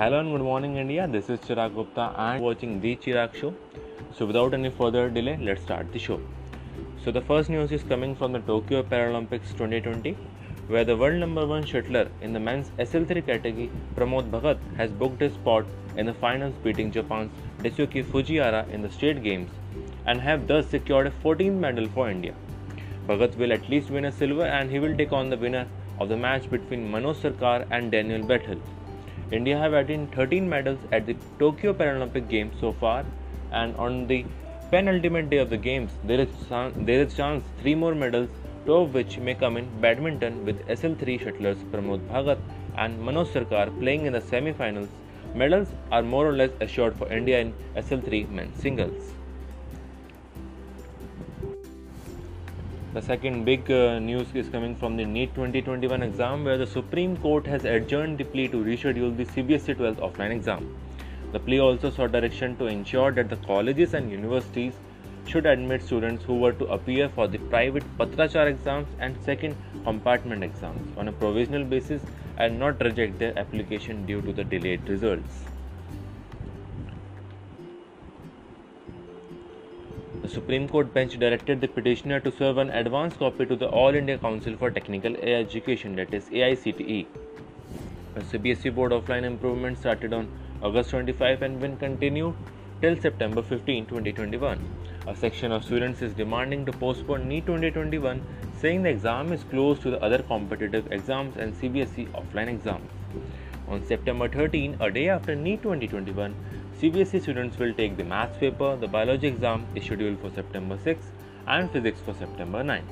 Hello and good morning, India. This is Chirag Gupta and watching The Chirag Show. So, without any further delay, let's start the show. So, the first news is coming from the Tokyo Paralympics 2020, where the world number one shuttler in the men's SL3 category, Pramod Bhagat, has booked his spot in the finals, beating Japan's Daisuke Fujihara in the state games, and have thus secured a 14th medal for India. Bhagat will at least win a silver, and he will take on the winner of the match between Manoj Sarkar and Daniel Bethel. India have added 13 medals at the Tokyo Paralympic Games so far, and on the penultimate day of the games, there is there is chance three more medals, two of which may come in badminton with SL3 shuttlers Pramod Bhagat and Manoj Sarkar playing in the semi-finals. Medals are more or less assured for India in SL3 men's singles. The second big uh, news is coming from the NEET 2021 exam, where the Supreme Court has adjourned the plea to reschedule the CBSE 12th offline exam. The plea also sought direction to ensure that the colleges and universities should admit students who were to appear for the private Patrachar exams and second compartment exams on a provisional basis and not reject their application due to the delayed results. Supreme Court bench directed the petitioner to serve an advance copy to the All India Council for Technical Education, that is AICTE. The CBSE board offline improvement started on August 25 and will continue till September 15, 2021. A section of students is demanding to postpone NEET 2021, saying the exam is close to the other competitive exams and CBSE offline exams. On September 13, a day after NEET 2021, CBSE students will take the maths paper. The biology exam is scheduled for September 6 and physics for September 9.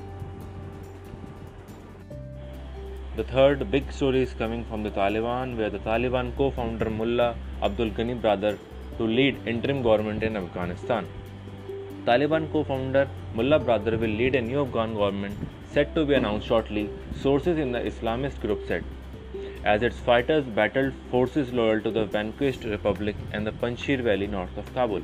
The third big story is coming from the Taliban, where the Taliban co founder Mullah Abdul Ghani Baradar to lead interim government in Afghanistan. Taliban co founder Mullah Baradar will lead a new Afghan government set to be announced shortly, sources in the Islamist group said. As its fighters battled forces loyal to the vanquished republic in the Panjshir Valley north of Kabul.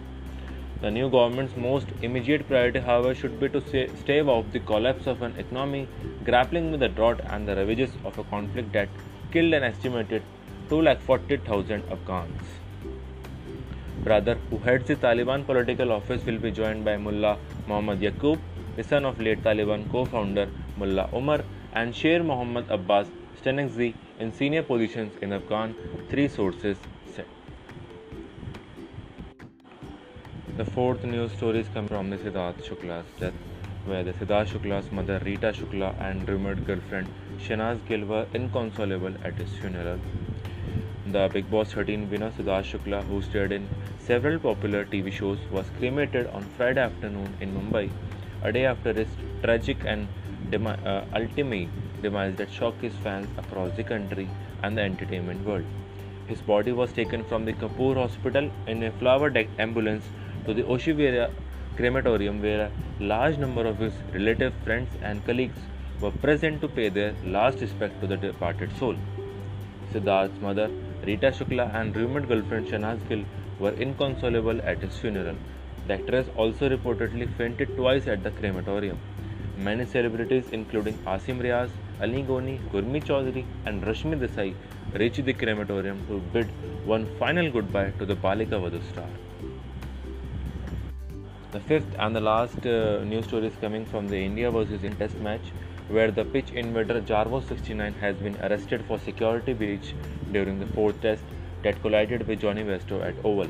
The new government's most immediate priority, however, should be to stave off the collapse of an economy grappling with the drought and the ravages of a conflict that killed an estimated 240,000 Afghans. Baradar, who heads the Taliban political office, will be joined by Mullah Muhammad Yaqub, the son of late Taliban co founder Mullah Umar, and Sher Mohammad Abbas Stanekzai in senior positions in Afghan, three sources said. The fourth news story is coming from the Siddharth Shukla's death, where the Siddharth Shukla's mother Rita Shukla and rumored girlfriend Shehnaaz Gill were inconsolable at his funeral. The Bigg Boss 13 winner Siddharth Shukla, who starred in several popular TV shows, was cremated on Friday afternoon in Mumbai, a day after his tragic and demi- uh, ultimate demise that shocked his fans across the country and the entertainment world. His body was taken from the Cooper Hospital in a flower decked ambulance to the Oshiwara crematorium, where a large number of his relative friends and colleagues were present to pay their last respect to the departed soul. Siddharth's mother, Rita Shukla, and rumored girlfriend Shehnaaz Gill were inconsolable at his funeral. The actress also reportedly fainted twice at the crematorium. Many celebrities, including Asim Riaz, Ali Goni, Gurmeet Chaudhary, and Rashmi Desai, reached the crematorium to bid one final goodbye to the Balika Vadhu star. The fifth and the last uh, news story is coming from the India versus Indian Test match, where the pitch invader Jarvo 69 has been arrested for security breach during the fourth test that collided with Jonny Bairstow at Oval.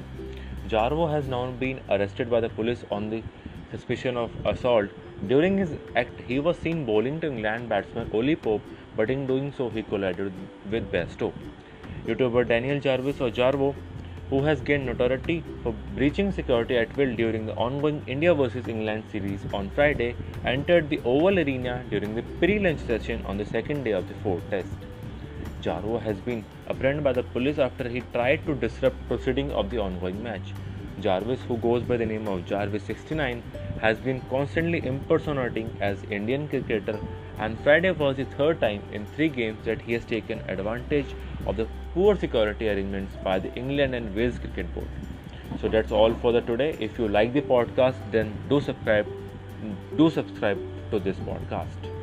Jarvo has now been arrested by the police on the suspicion of assault. During his act, he was seen bowling to England batsman Ollie Pope, but in doing so, he collided with Bairstow. YouTuber Daniel Jarvis or Jarvo who has gained notoriety for breaching security at will during the ongoing India vs England series on Friday, entered the Oval Arena during the pre lunch session on the second day of the fourth test. Jarvo has been apprehended by the police after he tried to disrupt proceedings of the ongoing match. Jarvis, who goes by the name of Jarvis69, has been constantly impersonating as Indian cricketer and Friday was the third time in three games that he has taken advantage of the poor security arrangements by the England and Wales Cricket Board. So that's all for the today. If you like the podcast, then do subscribe. Do subscribe to this podcast.